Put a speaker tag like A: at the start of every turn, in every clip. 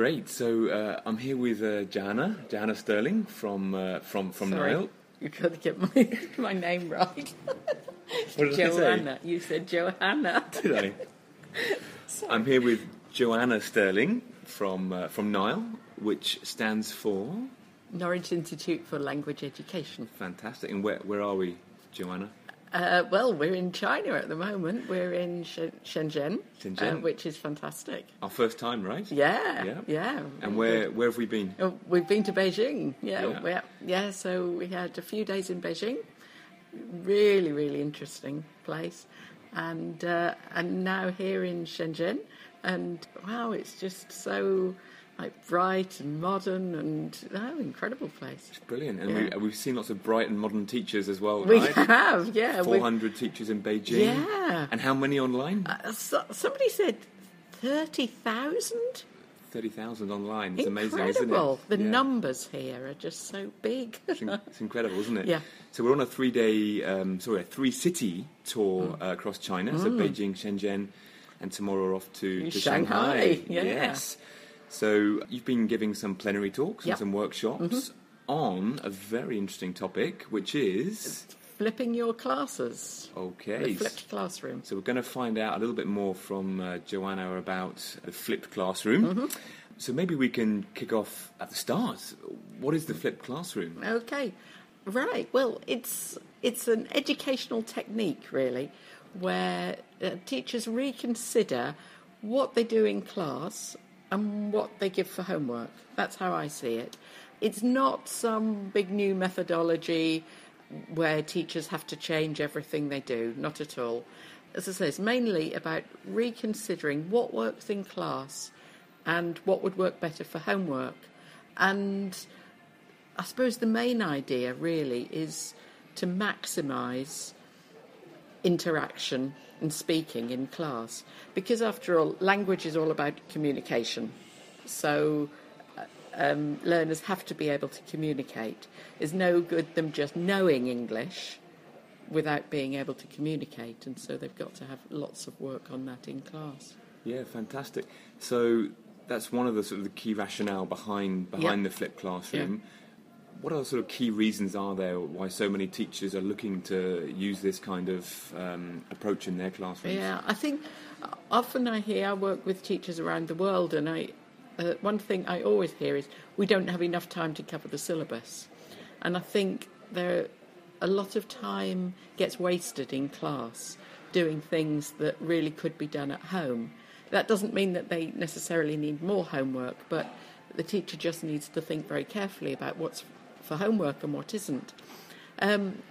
A: Great. So uh, I'm here with uh, Johanna, Johanna Stirling from uh, from from
B: Sorry.
A: NILE.
B: You've got to get my, my name right.
A: What did I say?
B: Joanna. You said Joanna.
A: Did I? I'm here with Joanna Stirling from uh, from NILE, which stands for
B: Norwich Institute for Language Education.
A: fantastic. And where where are we, Joanna?
B: Uh, well, we're in China at the moment. We're in Shenzhen,
A: Shenzhen.
B: Uh, which is fantastic.
A: Our first time, right?
B: Yeah,
A: Yeah.
B: yeah.
A: And where where have we been?
B: Oh, We've been to Beijing. Yeah,
A: Yeah.
B: yeah, yeah. So we had a few days in Beijing. Really, really interesting place, and uh, and now here in Shenzhen, and wow, it's just so like bright and modern and oh, incredible place.
A: It's brilliant, and
B: Yeah.
A: we, we've seen lots of bright and modern teachers as well,
B: We
A: right?
B: have, yeah.
A: Four hundred teachers in Beijing.
B: Yeah.
A: And how many online?
B: uh, so, somebody said thirty thousand.
A: Thirty thousand online. It's amazing,
B: Incredible.
A: isn't it?
B: The
A: Yeah.
B: numbers here are just so big.
A: It's, in- it's incredible, isn't it?
B: Yeah.
A: So we're on a three-day, um, sorry, a three-city tour
B: Mm.
A: uh, across China. So Beijing, Shenzhen, and tomorrow we're off to, to
B: Shanghai, yeah.
A: Yes. So you've been giving some plenary talks
B: Yep. Mm-hmm.
A: and some workshops on a very interesting topic, which is
B: Flipping your classes.
A: okay.
B: The flipped classroom.
A: So we're going to find out a little bit more from uh, Joanna about the flipped classroom.
B: Mm-hmm.
A: So maybe we can kick off at the start. What is the flipped classroom?
B: Okay, right. Well, it's it's an educational technique, really, where uh, teachers reconsider what they do in class and what they give for homework. That's how I see it. It's not some big new methodology where teachers have to change everything they do. Not at all. As I say, it's mainly about reconsidering what works in class and what would work better for homework. And I suppose the main idea really is to maximise interaction and speaking in class. Because after all, language is all about communication. So uh, um, learners have to be able to communicate. It's no good them just knowing English without being able to communicate. And so they've got to have lots of work on that in class.
A: Yeah, fantastic. So that's one of the sort of the key rationale behind behind
B: Yeah.
A: the flipped classroom. What other sort of key reasons are there why so many teachers are looking to use this kind of um, approach in their classrooms?
B: Yeah, I think often I hear I work with teachers around the world, and I uh, one thing I always hear is we don't have enough time to cover the syllabus, and I think there a lot of time gets wasted in class doing things that really could be done at home. That doesn't mean that they necessarily need more homework, but the teacher just needs to think very carefully about what's for homework and what isn't. Um,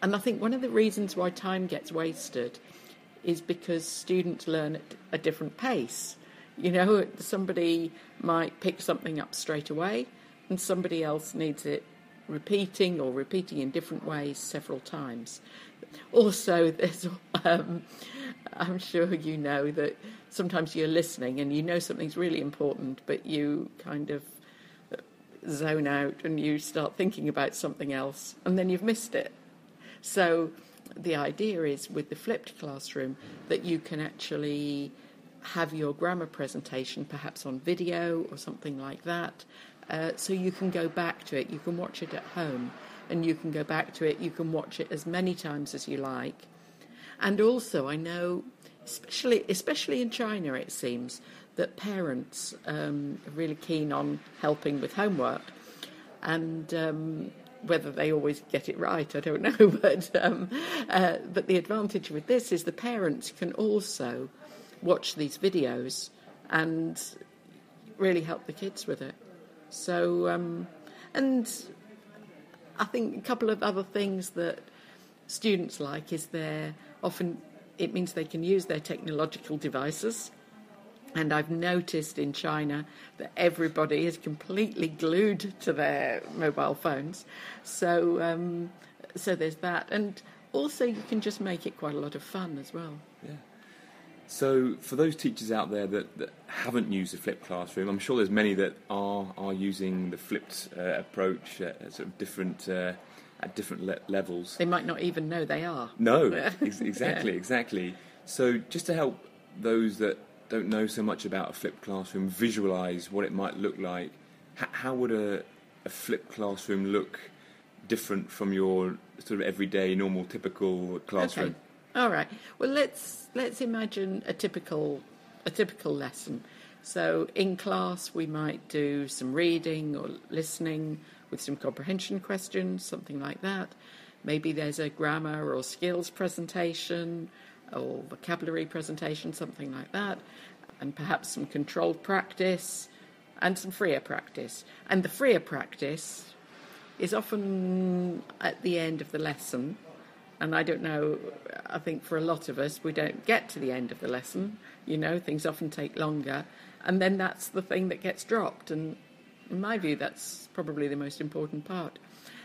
B: and I think one of the reasons why time gets wasted is because students learn at a different pace. You know, somebody might pick something up straight away, and somebody else needs it repeating or repeating in different ways several times. Also, there's, um, I'm sure you know that sometimes you're listening and you know something's really important, but you kind of zone out and you start thinking about something else, and then you've missed it. So the idea is with the flipped classroom that you can actually have your grammar presentation perhaps on video or something like that. Uh, so you can go back to it, you can watch it at home, and you can go back to it, you can watch it as many times as you like. And also, I know, especially especially in China, it seems that parents um, are really keen on helping with homework, and um, whether they always get it right, I don't know. But um, uh, but the advantage with this is the parents can also watch these videos and really help the kids with it. So um, and I think a couple of other things that students like is they're often it means they can use their technological devices. And I've noticed in China that everybody is completely glued to their mobile phones. So, um, so there's that, and also you can just make it quite a lot of fun as well.
A: Yeah. So, for those teachers out there that, that haven't used the flipped classroom, I'm sure there's many that are are using the flipped uh, approach at sort of different uh, at different le- levels.
B: They might not even know they are.
A: No, ex- exactly, exactly. So, just to help those that don't know so much about a flipped classroom visualize what it might look like, h- how would a, a flipped classroom look different from your sort of everyday, normal, typical classroom?
B: Okay. All right. Well, let's let's imagine a typical a typical lesson. So in class, we might do some reading or listening with some comprehension questions, something like that. Maybe there's a grammar or skills presentation or vocabulary presentation, something like that, and perhaps some controlled practice and some freer practice. And the freer practice is often at the end of the lesson. And I don't know, I think for a lot of us, we don't get to the end of the lesson. You know, things often take longer. And then that's the thing that gets dropped. And in my view, that's probably the most important part.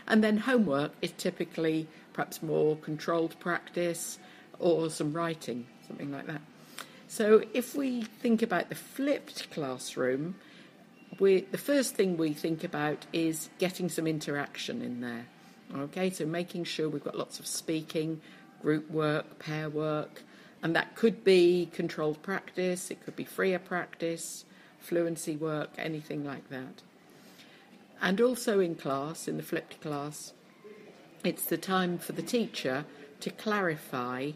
B: And then homework is typically perhaps more controlled practice or some writing, something like that. So if we think about the flipped classroom, we, the first thing we think about is getting some interaction in there. Okay, so making sure we've got lots of speaking, group work, pair work, and that could be controlled practice, it could be freer practice, fluency work, anything like that. And also in class, in the flipped class, it's the time for the teacher to clarify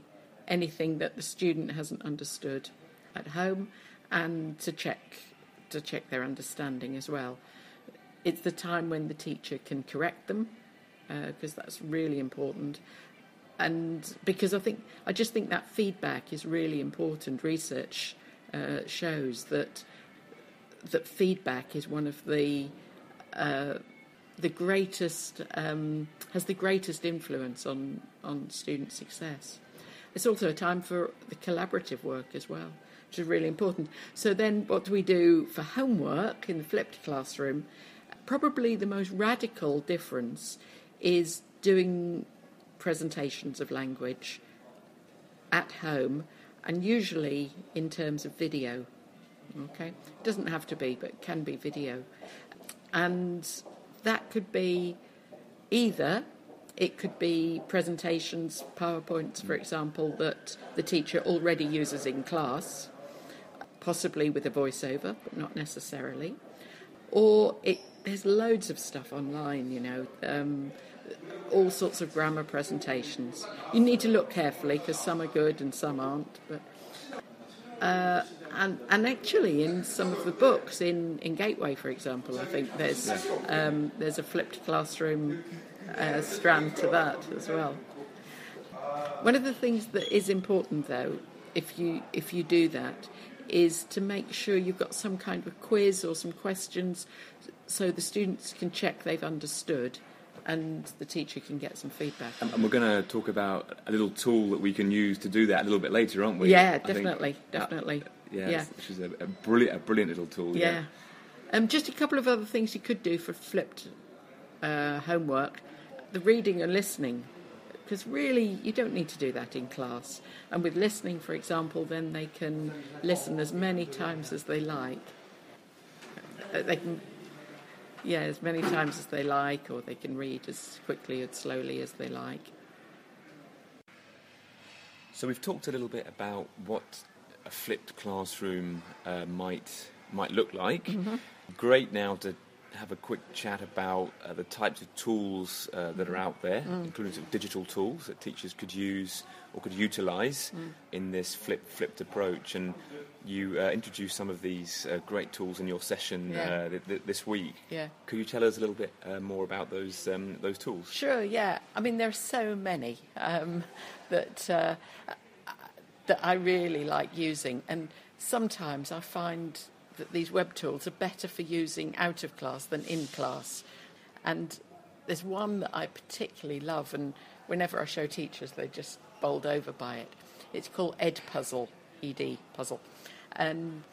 B: anything that the student hasn't understood at home and to check to check their understanding as well. It's the time when the teacher can correct them because uh, that's really important. And because I think I just think that feedback is really important. Research uh, shows that that feedback is one of the uh, the greatest um, has the greatest influence on on student success. It's also a time for the collaborative work as well, which is really important. So then, what do we do for homework in the flipped classroom? Probably the most radical difference is doing presentations of language at home, and usually in terms of video. Okay, it doesn't have to be, but it can be video, and that could be either it could be presentations, PowerPoints, for example, that the teacher already uses in class, possibly with a voiceover, but not necessarily. Or it, there's loads of stuff online, you know, um, all sorts of grammar presentations. You need to look carefully because some are good and some aren't. But uh, and and actually, in some of the books, in, in Gateway, for example, I think there's um, there's a flipped classroom uh, strand to that as well. One of the things that is important, though, if you if you do that, is to make sure you've got some kind of quiz or some questions, so the students can check they've understood, and the teacher can get some feedback.
A: And we're going to talk about a little tool that we can use to do that a little bit later, aren't we?
B: Yeah, definitely, definitely.
A: yeah, yeah. which is a, a, brilliant, a brilliant little tool.
B: Yeah. yeah. Um, just a couple of other things you could do for flipped uh, homework the reading and listening because really you don't need to do that in class. And with listening, for example, then they can listen as many times as they like. Uh, they can, yeah, as many times as they like, or they can read as quickly and slowly as they like.
A: So we've talked a little bit about what a flipped classroom uh, might might look like. Mm-hmm. Great now to have a quick chat about uh, the types of tools uh, that are out there, mm. including sort of digital tools that teachers could use or could utilise mm. in this flip, flipped approach. And you uh, introduced some of these uh, great tools in your session yeah. Uh, th- th- this week.
B: Yeah.
A: Could you tell us a little bit uh, more about those um, those tools?
B: Sure. Yeah. I mean, there are so many um, that that I really like using, and sometimes I find that these web tools are better for using out of class than in class. And there's one that I particularly love, and whenever I show teachers, they're just bowled over by it. It's called Edpuzzle, ED Puzzle. And um,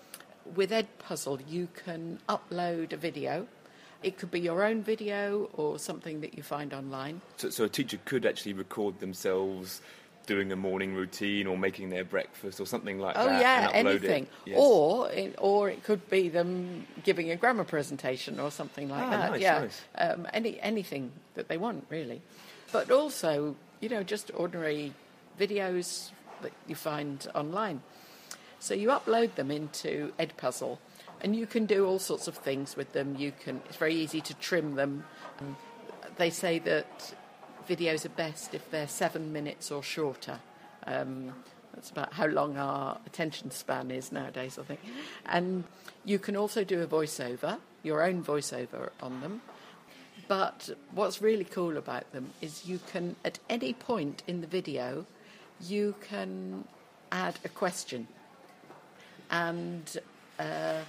B: with Edpuzzle, you can upload a video. It could be your own video or something that you find online.
A: So, so a teacher could actually record themselves doing a morning routine or making their breakfast or something like
B: oh,
A: that.
B: Oh yeah, anything. Yes. Or it, or it could be them giving a grammar presentation or something like
A: ah,
B: that.
A: Nice,
B: yeah,
A: nice.
B: Um, any anything that they want really, but also you know just ordinary videos that you find online. So you upload them into Edpuzzle, and you can do all sorts of things with them. You can. It's very easy to trim them. Um, they say that videos are best if they're seven minutes or shorter. Um, that's about how long our attention span is nowadays, I think. And you can also do a voiceover, your own voiceover on them. But what's really cool about them is you can, at any point in the video, you can add a question. And uh,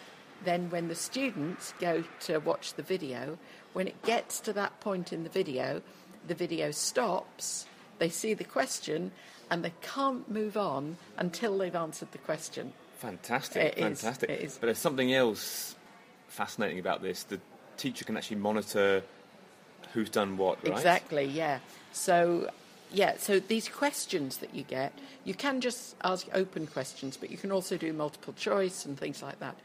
B: then when the students go to watch the video, when it gets to that point in the video, the video stops, they see the question, and they can't move on until they've answered the question.
A: Fantastic,
B: It
A: fantastic.
B: is.
A: But there's something else fascinating about this. The teacher can actually monitor who's done what, right?
B: Exactly, yeah. So, yeah, so these questions that you get, you can just ask open questions, but you can also do multiple choice and things like that.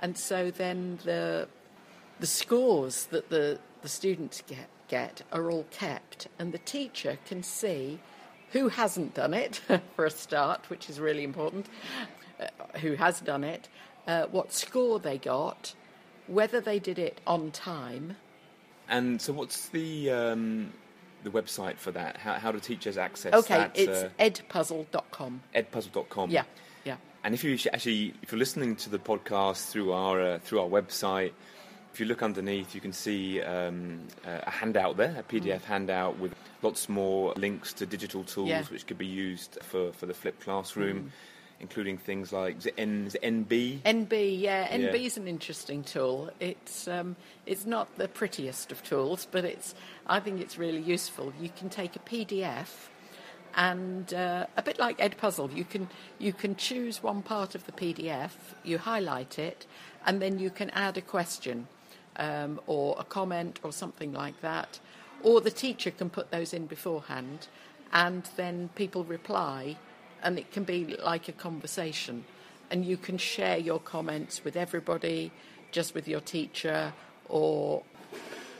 B: And so then the the scores that the, the students get, get are all kept, and the teacher can see who hasn't done it, for a start, which is really important, uh, who has done it, uh, what score they got, whether they did it on time.
A: And so, what's the um, the website for that? How, how do teachers access
B: Okay,
A: that?
B: it's
A: uh,
B: edpuzzle.com.
A: edpuzzle.com.
B: Yeah, yeah.
A: And if you actually, if you're listening to the podcast through our uh, through our website, if you look underneath, you can see um, a handout there, a PDF handout with lots more links to digital tools
B: Yeah.
A: which could be used for, for the flipped classroom, including things like N, NB.
B: NB, yeah,
A: Yeah.
B: NB is an interesting tool. It's um, it's not the prettiest of tools, but it's I think it's really useful. You can take a PDF, and uh, a bit like Edpuzzle, you can you can choose one part of the PDF, you highlight it, and then you can add a question um, or a comment or something like that, or the teacher can put those in beforehand, and then people reply, and it can be like a conversation, and you can share your comments with everybody, just with your teacher, or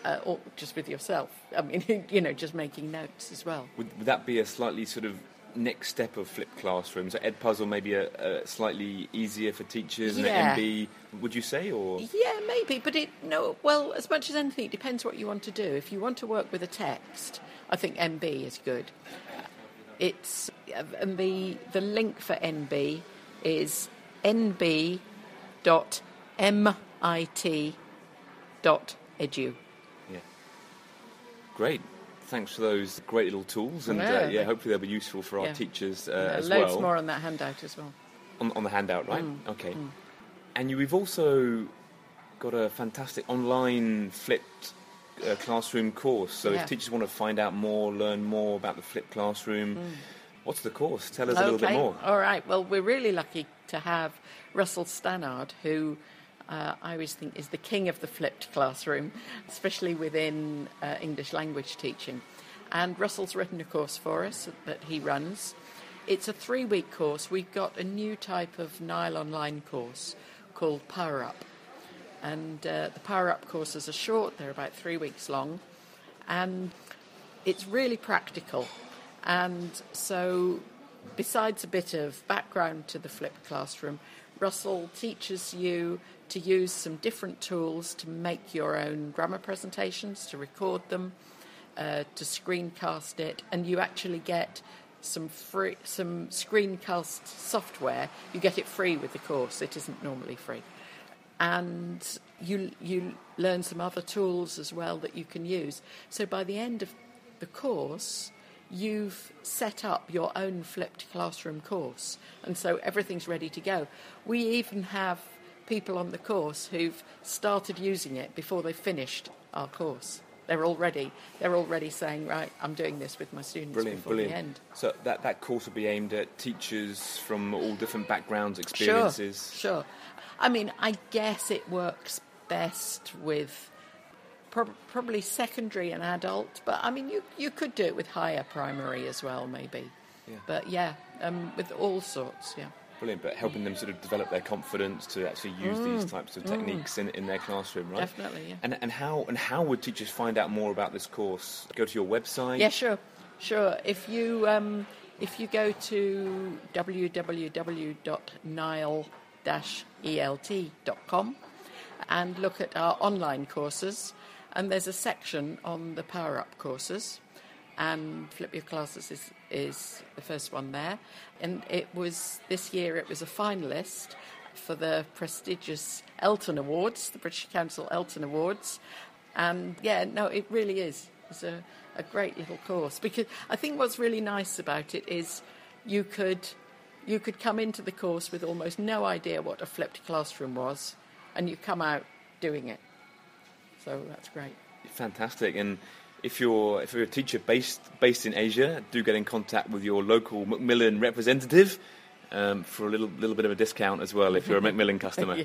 B: uh, or just with yourself. I mean, you know, just making notes as well.
A: Would, would that be a slightly sort of next step of flipped classrooms? So Edpuzzle maybe a, a slightly easier for teachers,
B: Yeah.
A: and NB, would you say, or
B: Yeah, maybe, but it no. Well, as much as anything, it depends what you want to do. If you want to work with a text, I think NB is good. It's uh, and the the link for NB is nb.mit.edu.
A: Yeah. Great. Thanks for those great little tools, and uh,
B: Yeah.
A: yeah, hopefully they'll be useful for our
B: Yeah.
A: teachers uh, as
B: loads
A: well.
B: more on that handout as well.
A: On, on the handout, right?
B: Mm,
A: Okay. And you, we've also got a fantastic online flipped uh, classroom course. So
B: Yeah.
A: if teachers want to find out more, learn more about the flipped classroom, what's the course? Tell us a little bit more.
B: All right. Well, we're really lucky to have Russell Stannard, who uh, I always think is the king of the flipped classroom, especially within uh, English language teaching. And Russell's written a course for us that he runs. It's a three week course. We've got a new type of NILE Online course called Power Up. And uh, the Power Up courses are short, they're about three weeks long. And it's really practical. And so, besides a bit of background to the flipped classroom, Russell teaches you to use some different tools to make your own grammar presentations, to record them, uh, to screencast it, and you actually get some free, some screencast software. You get it free with the course. It isn't normally free and you you learn some other tools as well that you can use. So by the end of the course, you've set up your own flipped classroom course, and so everything's ready to go. We even have people on the course who've started using it before they finished our course. They're already they're already saying, right, I'm doing this with my students
A: Brilliant,
B: before
A: brilliant.
B: the end.
A: So that, that course will be aimed at teachers from all different backgrounds, experiences.
B: Sure,
A: experiences.
B: sure. I mean, I guess it works best with prob- probably secondary and adult, but I mean, you, you could do it with higher primary as well, maybe.
A: Yeah.
B: But yeah, um, with all sorts, yeah.
A: Brilliant, but helping them sort of develop their confidence to actually use these types of techniques in, in their classroom, right?
B: Mm. Definitely, yeah.
A: And, and how and how would teachers find out more about this course? Go to your website.
B: Yeah, sure, sure. If you um, if you go to www.nile-elt.com and look at our online courses, and there's a section on the Power Up courses, and Flip Your Classes is, is the first one there. And it was, this year, it was a finalist for the prestigious Elton Awards, the British Council Elton Awards. And yeah, no, it really is. It's a, a great little course because I think what's really nice about it is you could you could come into the course with almost no idea what a flipped classroom was, and you come out doing it. So that's great.
A: Fantastic. And if you're if you're a teacher based based in Asia, do get in contact with your local Macmillan representative um, for a little little bit of a discount as well if you're a Macmillan customer.
B: yeah.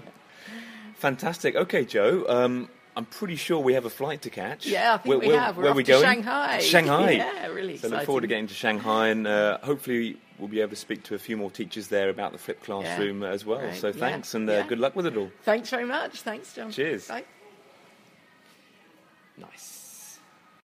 A: Fantastic. Okay, Joe. Um, I'm pretty sure we have a flight to catch.
B: Yeah, I think
A: where,
B: we
A: where,
B: have. We're
A: where
B: off
A: we
B: to
A: going?
B: Shanghai.
A: Shanghai.
B: Yeah, really
A: So look forward to getting to Shanghai, and uh, hopefully we'll be able to speak to a few more teachers there about the flipped classroom as well.
B: Right,
A: So
B: yeah,
A: thanks, and uh,
B: yeah.
A: good luck with it all.
B: Thanks very much. Thanks, John.
A: Cheers.
B: Bye.
A: Nice.